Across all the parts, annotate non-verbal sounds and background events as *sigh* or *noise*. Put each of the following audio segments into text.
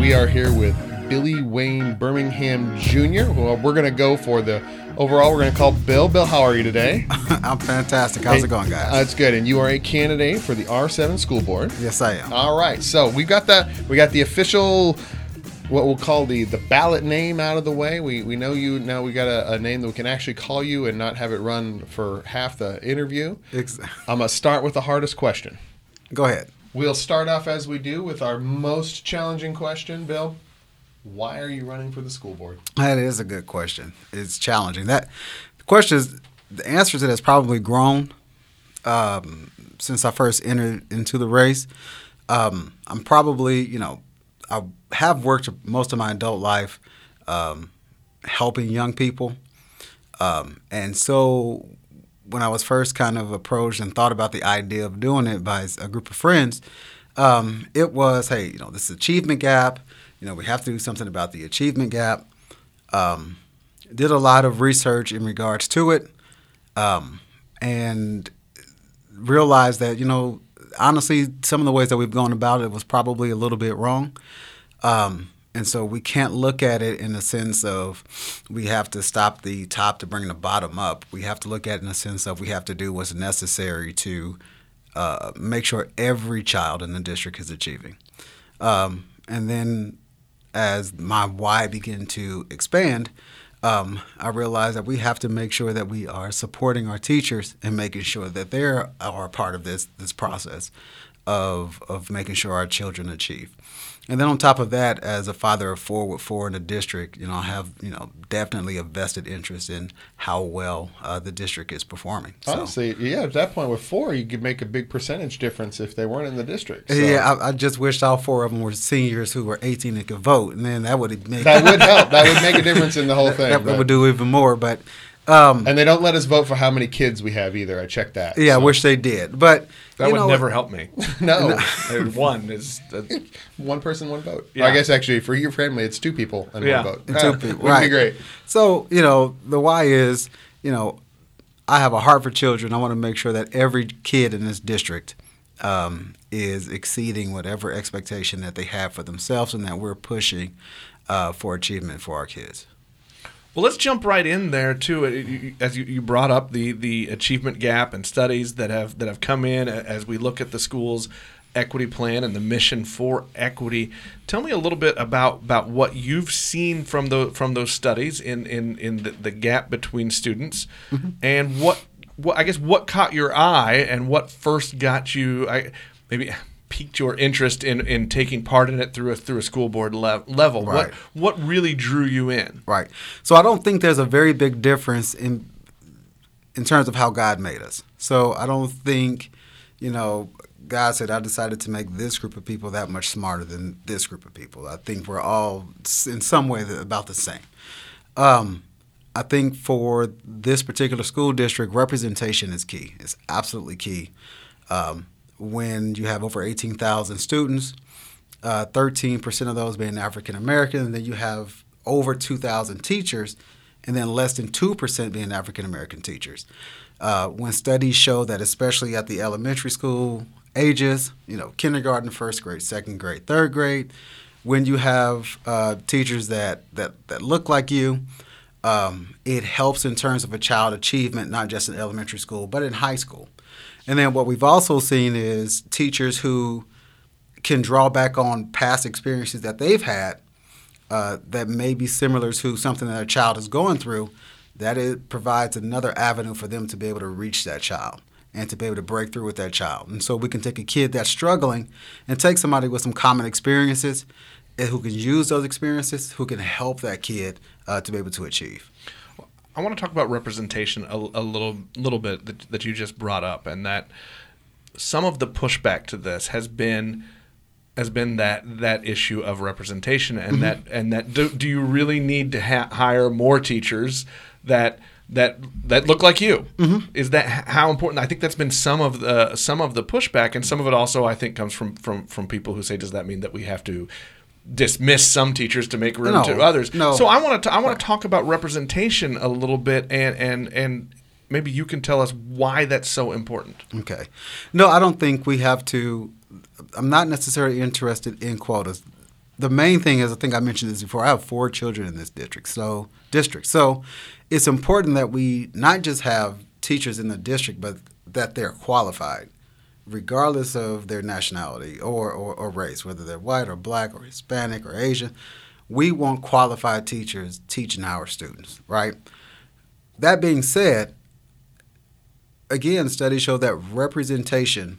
we are here with Billy Wayne Birmingham Jr. Well, we're going to go for the overall. We're going to call Bill. Bill, how are you today? *laughs* I'm fantastic. How's Hey, it going, guys? Uh, That's good. And you are a candidate for the R7 school board. yes, I am. All right. So we got that. We got the official, what we'll call the the ballot name out of the way. We we know you now. We got a, a name that we can actually call you and not have it run for half the interview. Ex- *laughs* I'm gonna start with the hardest question. Go ahead. We'll start off as we do with our most challenging question, Bill. Why are you running for the school board? That is a good question. It's challenging. That the question is the answer to that has probably grown um, since I first entered into the race. Um, I'm probably, you know, I have worked most of my adult life um, helping young people, um, and so when I was first kind of approached and thought about the idea of doing it by a group of friends, um, it was, hey, you know, this achievement gap. You know, we have to do something about the achievement gap. Um, did a lot of research in regards to it, um, and realized that you know, honestly, some of the ways that we've gone about it was probably a little bit wrong. Um, and so we can't look at it in the sense of we have to stop the top to bring the bottom up. We have to look at it in the sense of we have to do what's necessary to uh, make sure every child in the district is achieving. Um, and then as my why began to expand, um, I realized that we have to make sure that we are supporting our teachers and making sure that they are part of this this process of of making sure our children achieve. And then on top of that, as a father of four with four in the district, you know, I have you know definitely a vested interest in how well uh, the district is performing. So- Honestly, yeah. At that point, with four, you could make a big percentage difference if they weren't in the district. So Yeah, I, I just wished all four of them were seniors who were 18 and could vote, and then that would make that would help. That would make a difference in the whole thing. *laughs* that but- would do even more. But um, and they don't let us vote for how many kids we have either. I checked that. yeah, I wish they did. But That you would know, never help me. *laughs* *laughs* no. Uh, One is uh, *laughs* one person, one vote. Yeah. I guess actually for your family, it's two people and Yeah. one vote. Two Ah, people, Would be right. great. So you know, the why is you know, I have a heart for children. I want to make sure that every kid in this district um, is exceeding whatever expectation that they have for themselves, and that we're pushing uh, for achievement for our kids. Well, let's jump right in there too. Uh, as you, you brought up the the achievement gap and studies that have that have come in uh, as we look at the school's equity plan and the mission for equity. Tell me a little bit about about what you've seen from the from those studies in in in the, the gap between students, mm-hmm. and what what I guess what caught your eye and what first got you I maybe piqued your interest in, in taking part in it through a through a school board le- level. Right. What what really drew you in? Right. So I don't think there's a very big difference in in terms of how God made us. So I don't think, you know, God said I decided to make this group of people that much smarter than this group of people. I think we're all in some way about the same. Um, I think for this particular school district, representation is key. It's absolutely key. Um, when you have over 18,000 students, uh, 13% of those being African American, and then you have over 2,000 teachers, and then less than 2% being African American teachers. Uh, when studies show that, especially at the elementary school ages, you know, kindergarten, first grade, second grade, third grade, when you have uh, teachers that, that, that look like you, um, it helps in terms of a child achievement, not just in elementary school, but in high school. And then what we've also seen is teachers who can draw back on past experiences that they've had uh, that may be similar to something that a child is going through, that it provides another avenue for them to be able to reach that child and to be able to break through with that child. And so we can take a kid that's struggling and take somebody with some common experiences who can use those experiences, who can help that kid uh, to be able to achieve. I want to talk about representation a, a little little bit that, that you just brought up, and that some of the pushback to this has been has been that that issue of representation, and mm-hmm. that and that do, do you really need to ha- hire more teachers that that that look like you? Mm-hmm. Is that how important? I think that's been some of the some of the pushback, and some of it also I think comes from from from people who say, does that mean that we have to dismiss some teachers to make room No, to others? no. So I want to I want to talk about representation a little bit, and and and maybe you can tell us why that's so important. Okay. No, I don't think we have to. I'm not necessarily interested in quotas. the main thing is I think I mentioned this before. I have four children in this district, so district. So it's important that we not just have teachers in the district, but that they're qualified, regardless of their nationality or, or, or race, whether they're white or black or Hispanic or Asian. We want qualified teachers teaching our students, right? That being said, again, studies show that representation,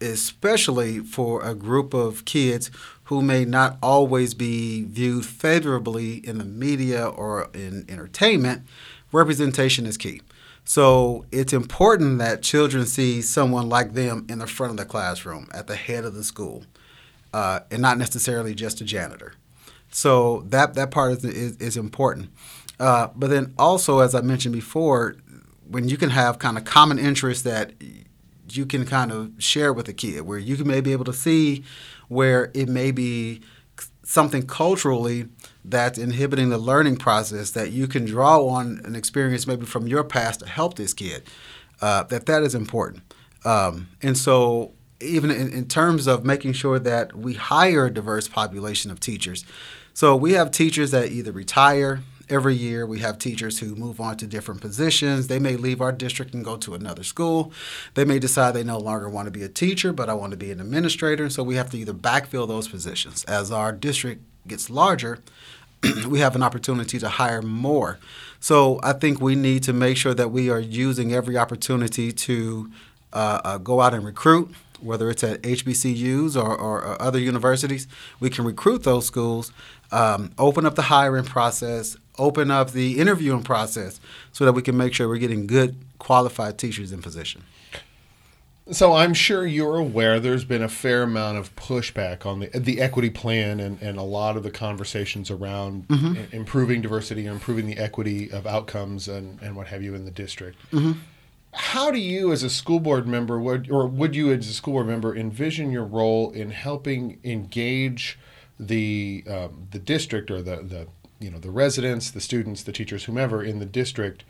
especially for a group of kids who may not always be viewed favorably in the media or in entertainment, representation is key. So it's important that children see someone like them in the front of the classroom, at the head of the school, uh, and not necessarily just a janitor. So that that part is is, is important. Uh, but then also, as I mentioned before, when you can have kind of common interests that you can kind of share with a kid, where you can maybe able to see where it may be something culturally that's inhibiting the learning process that you can draw on an experience maybe from your past to help this kid uh, that that is important. Um, and so even in, in, terms of making sure that we hire a diverse population of teachers so we have teachers that either retire every year we have teachers who move on to different positions they may leave our district and go to another school they may decide they no longer want to be a teacher but i want to be an administrator so we have to either backfill those positions as our district gets larger *clears throat* we have an opportunity to hire more so i think we need to make sure that we are using every opportunity to uh, uh, go out and recruit whether it's at HBCUs or, or, or, other universities, we can recruit those schools, um, open up the hiring process, open up the interviewing process so that we can make sure we're getting good qualified teachers in position. So I'm sure you're aware there's been a fair amount of pushback on the the equity plan and, and a lot of the conversations around mm-hmm. improving diversity and improving the equity of outcomes and, and what have you in the district. Mm-hmm. How do you, as a school board member, would or would you, as a school board member, envision your role in helping engage the um, the district or the the you know the residents, the students, the teachers, whomever in the district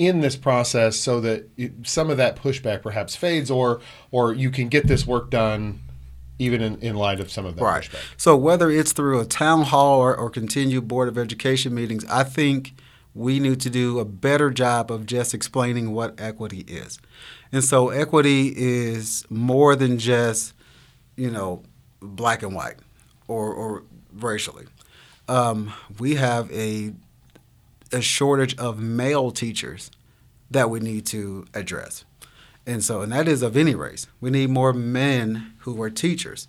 in this process so that it, some of that pushback perhaps fades or or you can get this work done even in, in light of some of that right. pushback. So whether it's through a town hall or, or continued board of education meetings, I think we need to do a better job of just explaining what equity is. And so equity is more than just, you know, black and white or, or racially um, we have a a shortage of male teachers that we need to address. And so, and that is of any race. We need more men who are teachers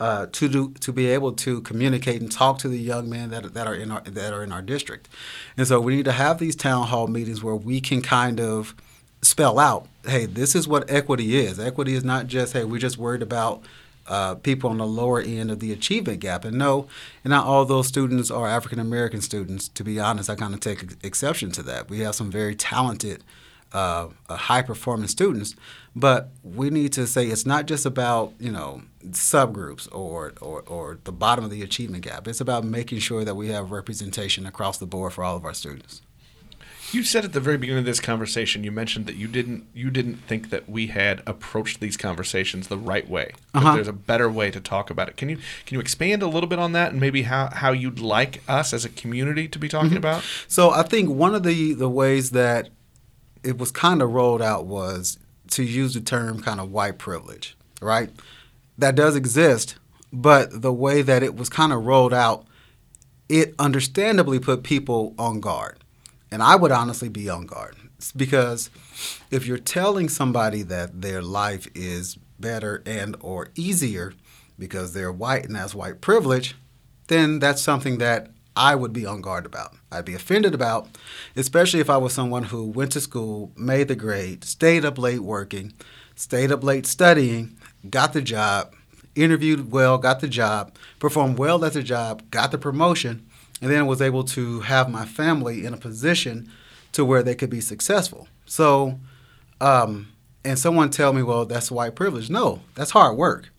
uh, to do to be able to communicate and talk to the young men that, that are in our that are in our district. And so, we need to have these town hall meetings where we can kind of spell out, hey, this is what equity is. Equity is not just hey, we're just worried about uh, people on the lower end of the achievement gap. And no, not all those students are African American students. To be honest, I kind of take exception to that. We have some very talented, uh, uh, high performing students, but we need to say it's not just about you know subgroups or, or or the bottom of the achievement gap. It's about making sure that we have representation across the board for all of our students. You said at the very beginning of this conversation, you mentioned that you didn't you didn't think that we had approached these conversations the right way. Uh-huh. There's a better way to talk about it. Can you can you expand a little bit on that and maybe how, how you'd like us as a community to be talking mm-hmm. about? So I think one of the the ways that it was kind of rolled out was to use the term kind of white privilege, right? That does exist, but the way that it was kind of rolled out, it understandably put people on guard and I would honestly be on guard because if you're telling somebody that their life is better and or easier because they're white and has white privilege, then that's something that I would be on guard about. I'd be offended about, especially if I was someone who went to school, made the grade, stayed up late working, stayed up late studying, got the job, interviewed well, got the job, performed well at the job, got the promotion, and then was able to have my family in a position to where they could be successful. So, um, and someone tell me, well, that's white privilege. No, that's hard work.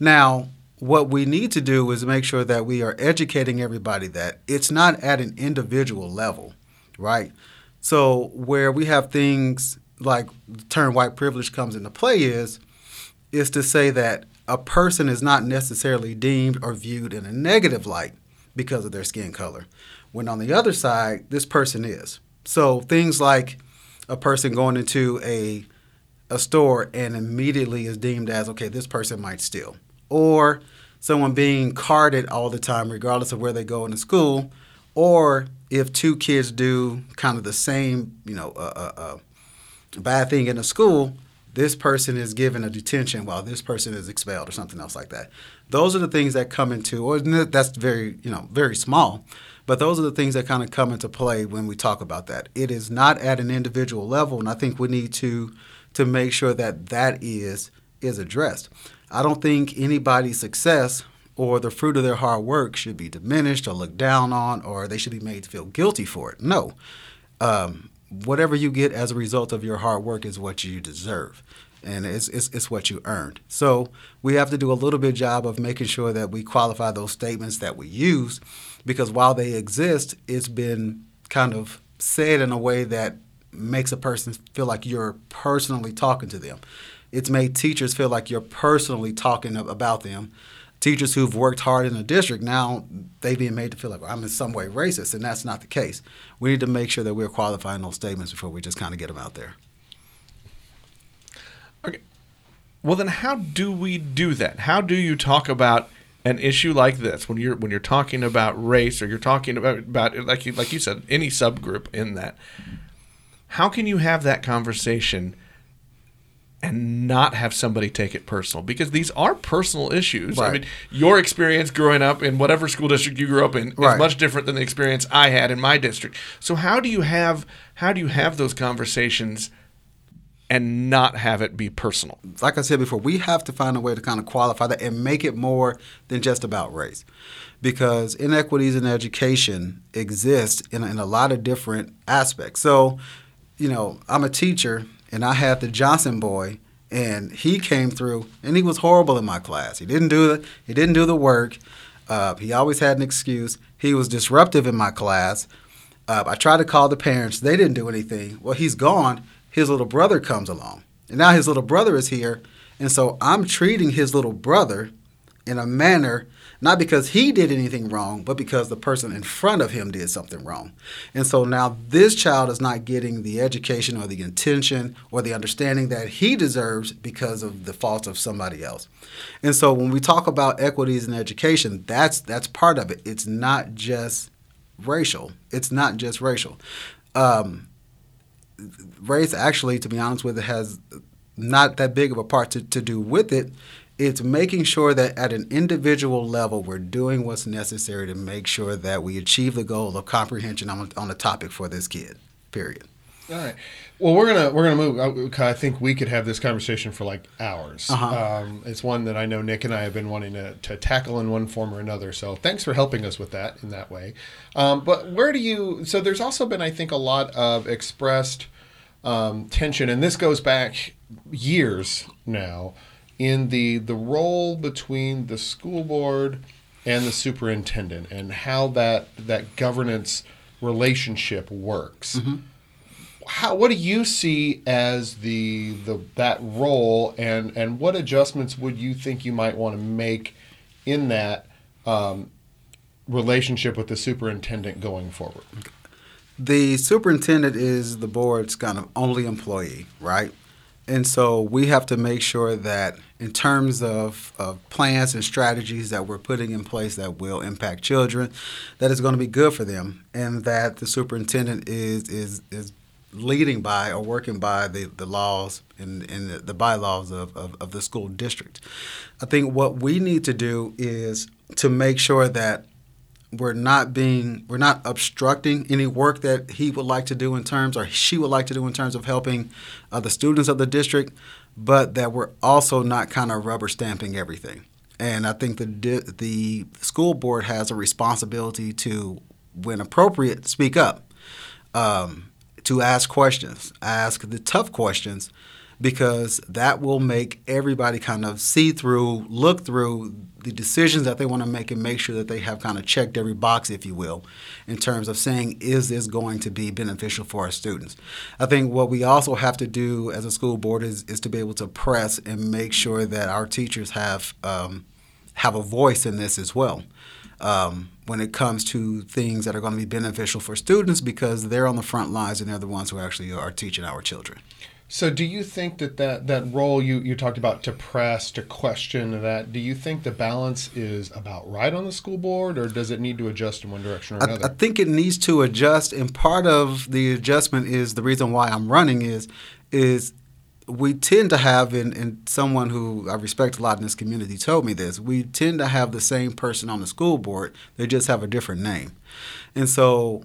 Now, what we need to do is make sure that we are educating everybody that it's not at an individual level, right? So, where we have things like the term white privilege comes into play is is to say that a person is not necessarily deemed or viewed in a negative light because of their skin color. When on the other side, this person is. So things like a person going into a a store and immediately is deemed as okay, this person might steal, or someone being carded all the time, regardless of where they go into school, or if two kids do kind of the same, you know, uh, uh, uh, bad thing in a school, this person is given a detention while this person is expelled or something else like that. Those are the things that come into, or that's very, you know, very small, but those are the things that kind of come into play when we talk about that. It is not at an individual level, and I think we need to to make sure that that is is addressed. I don't think anybody's success or the fruit of their hard work should be diminished or looked down on, or they should be made to feel guilty for it. No. Um, whatever you get as a result of your hard work is what you deserve and it's, it's, it's what you earned. So we have to do a little bit job of making sure that we qualify those statements that we use because while they exist, it's been kind of said in a way that makes a person feel like you're personally talking to them. It's made teachers feel like you're personally talking about them teachers who've worked hard in the district now they've been made to feel like I'm in some way racist, and that's not the case. We need to make sure that we're qualifying those statements before we just kind of get them out there. Okay. Well, then, how do we do that? How do you talk about an issue like this when you're when you're talking about race or you're talking about about like you like you said any subgroup in that? How can you have that conversation? And not have somebody take it personal because these are personal issues. Right. I mean, your experience growing up in whatever school district you grew up in right. is much different than the experience I had in my district. So how do you have how do you have those conversations and not have it be personal? Like I said before, we have to find a way to kind of qualify that and make it more than just about race. Because inequities in education exist in, in a lot of different aspects. So, you know, I'm a teacher and I had the Johnson boy, and he came through, and he was horrible in my class. He didn't do the he didn't do the work. Uh, he always had an excuse. He was disruptive in my class. Uh, I tried to call the parents. They didn't do anything. Well, he's gone. His little brother comes along, and now his little brother is here, and so I'm treating his little brother in a manner not because he did anything wrong, but because the person in front of him did something wrong. And so now this child is not getting the education or the intention or the understanding that he deserves because of the fault of somebody else. And so when we talk about equities in education, that's that's part of it. It's not just racial. It's not just racial. Um, race actually, to be honest with it, has not that big of a part to, to do with it it's making sure that at an individual level we're doing what's necessary to make sure that we achieve the goal of comprehension on, on the topic for this kid period. All right. Well we're gonna we're gonna move i think we could have this conversation for like hours. Uh-huh. um, it's one that i know nick and i have been wanting to, to tackle in one form or another so thanks for helping us with that in that way. Um, but where do you so there's also been i think a lot of expressed um, tension and this goes back years now in the the role between the school board and the superintendent and how that that governance relationship works. Mm-hmm. How what do you see as the the that role and and what adjustments would you think you might want to make in that um, relationship with the superintendent going forward? The superintendent is the board's kind of only employee, right? And so we have to make sure that, in terms of, of plans and strategies that we're putting in place that will impact children, that is going to be good for them, and that the superintendent is is is leading by or working by the, the laws and, and the, the bylaws of, of, of the school district. I think what we need to do is to make sure that we're not being we're not obstructing any work that he would like to do in terms or she would like to do in terms of helping uh, the students of the district but that we're also not kind of rubber stamping everything. And i think the the school board has a responsibility to when appropriate speak up um, to ask questions ask the tough questions because that will make everybody kind of see through, look through the decisions that they want to make and make sure that they have kind of checked every box, if you will, in terms of saying, is this going to be beneficial for our students? I think what we also have to do as a school board is, is to be able to press and make sure that our teachers have um, have a voice in this as well. Um, when it comes to things that are going to be beneficial for students because they're on the front lines and they're the ones who actually are teaching our children. So, do you think that that, that role you, you talked about to press, to question that, do you think the balance is about right on the school board or does it need to adjust in one direction or another? I, I think it needs to adjust, and part of the adjustment is the reason why I'm running is is we tend to have, and, and someone who I respect a lot in this community told me this, we tend to have the same person on the school board, they just have a different name. And so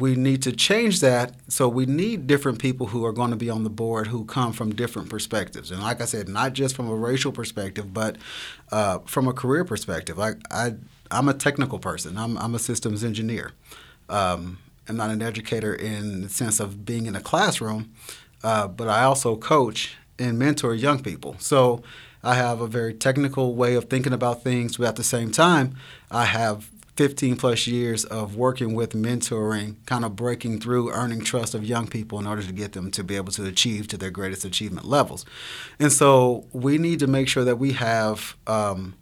we need to change that. So we need different people who are going to be on the board who come from different perspectives. And like I said, not just from a racial perspective, but uh, from a career perspective. I, I, I'm a technical person, I'm, I'm a systems engineer. Um, I'm not an educator in the sense of being in a classroom, uh, but I also coach and mentor young people. So I have a very technical way of thinking about things, but at the same time, I have 15 plus years of working with mentoring, kind of breaking through, earning trust of young people in order to get them to be able to achieve to their greatest achievement levels. And so we need to make sure that we have. Um,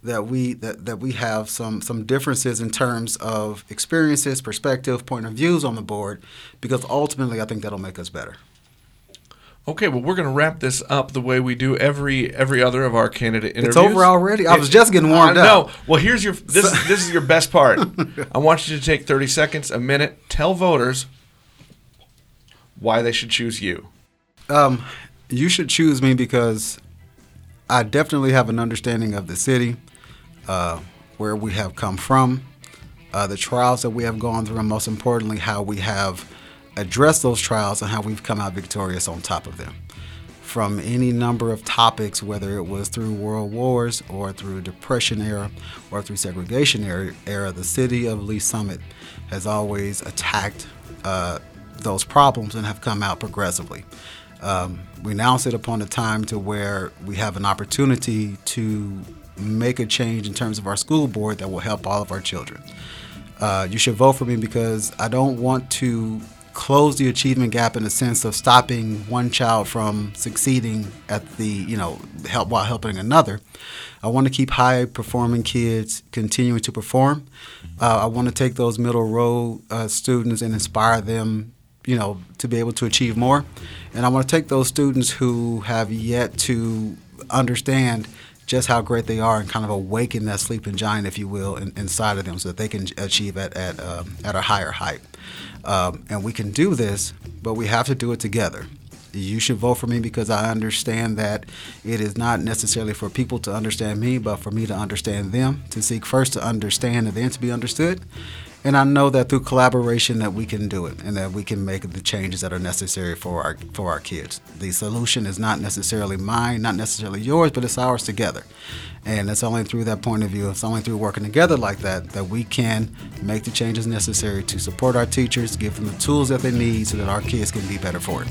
that we that, that we have some some differences in terms of experiences, perspective, point of views on the board, because ultimately I think that'll make us better. Okay, well, we're going to wrap this up the way we do every every other of our candidate interviews. It's over already. I was just getting warmed uh, up. No, well, here's your this this is your *laughs* best part. I want you to take 30 seconds, a minute, tell voters why they should choose you. Um, you should choose me because I definitely have an understanding of the city, uh, where we have come from, uh, the trials that we have gone through, and most importantly, how we have address those trials and how we've come out victorious on top of them. From any number of topics, whether it was through world wars or through depression era or through segregation era, era the city of Lee Summit has always attacked uh, those problems and have come out progressively. Um, we now sit upon a time to where we have an opportunity to make a change in terms of our school board that will help all of our children. Uh, you should vote for me because I don't want to close the achievement gap in the sense of stopping one child from succeeding at the you know help while helping another. I want to keep high performing kids continuing to perform. Uh, I want to take those middle row uh, students and inspire them, you know, to be able to achieve more. And I want to take those students who have yet to understand just how great they are and kind of awaken that sleeping giant, if you will, in, inside of them so that they can achieve at, at, um, at a higher height. Um, and we can do this, but we have to do it together. You should vote for me because I understand that it is not necessarily for people to understand me, but for me to understand them, to seek first to understand and then to be understood. And I know that through collaboration that we can do it and that we can make the changes that are necessary for our for our kids. The solution is not necessarily mine, not necessarily yours, but it's ours together. And it's only through that point of view, it's only through working together like that that we can make the changes necessary to support our teachers, give them the tools that they need so that our kids can be better for it.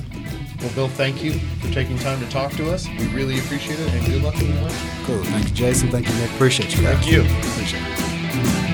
Well, Bill, thank you for taking time to talk to us. We really appreciate it, and good luck in the. Cool. Thank you, Jason. Thank you, Nick. Appreciate you guys. Thank you. Appreciate it.